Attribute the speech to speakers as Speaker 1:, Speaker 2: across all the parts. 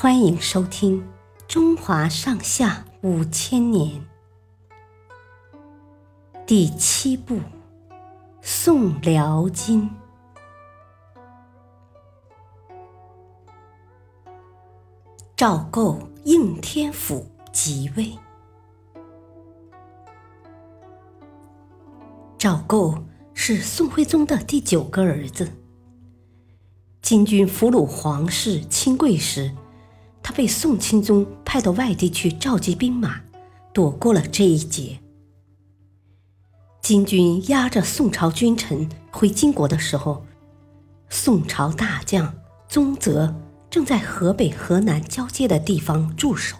Speaker 1: 欢迎收听《中华上下五千年》第七部《宋辽金》。赵构应天府即位。赵构是宋徽宗的第九个儿子。金军俘虏皇室亲贵时。被宋钦宗派到外地去召集兵马，躲过了这一劫。金军押着宋朝君臣回金国的时候，宋朝大将宗泽正在河北、河南交界的地方驻守。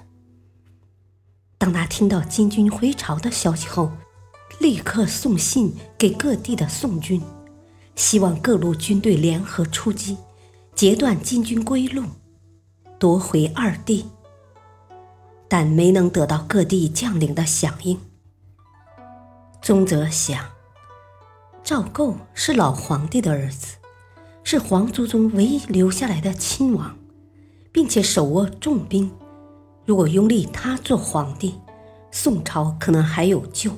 Speaker 1: 当他听到金军回朝的消息后，立刻送信给各地的宋军，希望各路军队联合出击，截断金军归路。夺回二帝，但没能得到各地将领的响应。宗泽想，赵构是老皇帝的儿子，是皇族中唯一留下来的亲王，并且手握重兵，如果拥立他做皇帝，宋朝可能还有救。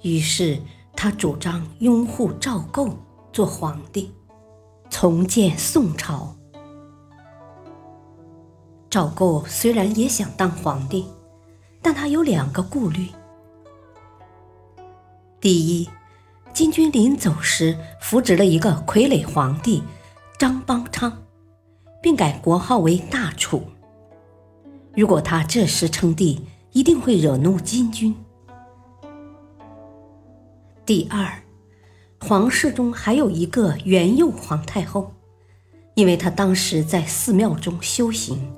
Speaker 1: 于是他主张拥护赵构做皇帝，重建宋朝。赵构虽然也想当皇帝，但他有两个顾虑：第一，金军临走时扶植了一个傀儡皇帝张邦昌，并改国号为大楚；如果他这时称帝，一定会惹怒金军。第二，皇室中还有一个元佑皇太后，因为她当时在寺庙中修行。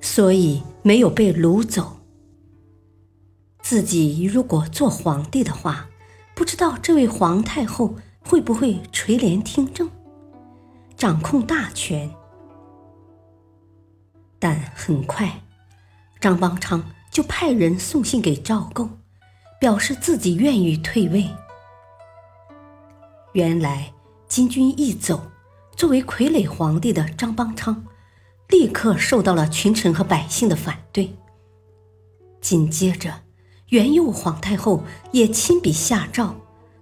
Speaker 1: 所以没有被掳走。自己如果做皇帝的话，不知道这位皇太后会不会垂帘听政，掌控大权。但很快，张邦昌就派人送信给赵构，表示自己愿意退位。原来金军一走，作为傀儡皇帝的张邦昌。立刻受到了群臣和百姓的反对。紧接着，元佑皇太后也亲笔下诏，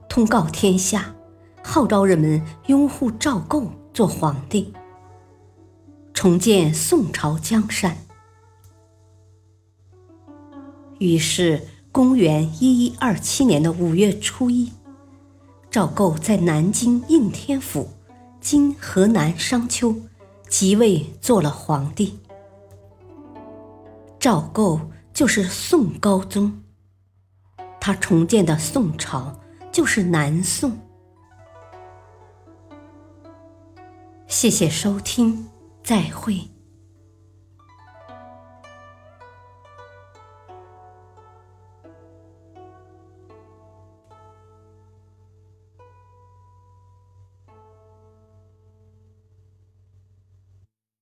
Speaker 1: 通告天下，号召人们拥护赵构做皇帝，重建宋朝江山。于是，公元一一二七年的五月初一，赵构在南京应天府（今河南商丘）。即位做了皇帝，赵构就是宋高宗，他重建的宋朝就是南宋。谢谢收听，再会。